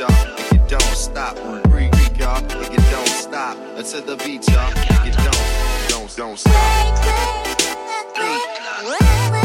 y'all, if you don't stop. Freak, freak y'all, if you don't stop. Or to the beat y'all, if you don't, don't, don't stop. Break, break, break, break, Freak,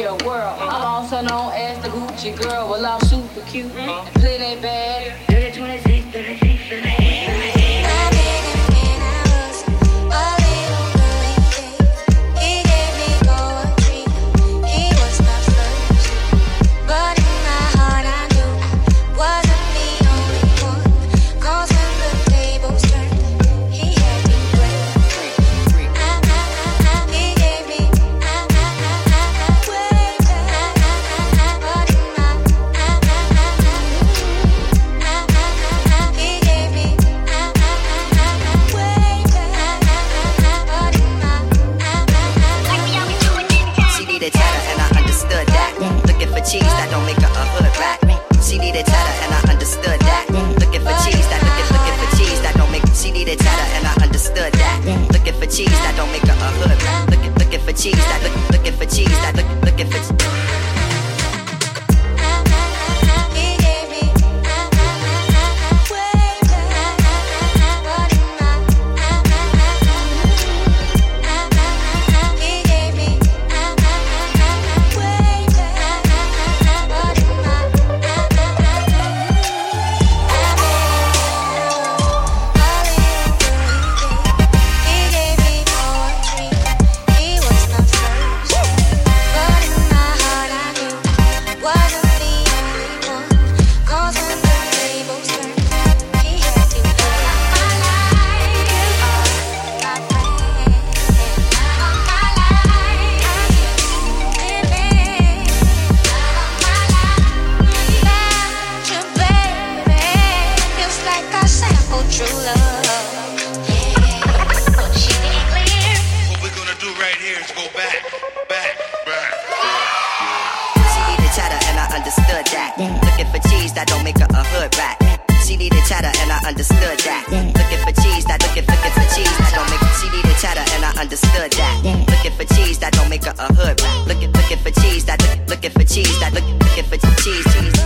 your world. I'm also known as the Gucci girl. Well, I'm super cute, and plenty bad. Dirty 26, 36, cheese that don't make her a hood rat. She needed cheddar and I understood that. Looking for cheese that looking looking for cheese that don't make. She needed cheddar and I understood that. Looking for cheese that don't make her a hood rat. Looking looking for cheese that look looking hood rat. She needed cheddar and I understood that. Looking for cheese, that looking, looking for cheese that don't make. She needed cheddar and I understood that. Looking for cheese that don't make her a hood rat. Looking, looking for cheese that looking, looking for cheese that looking, looking for cheese, cheese.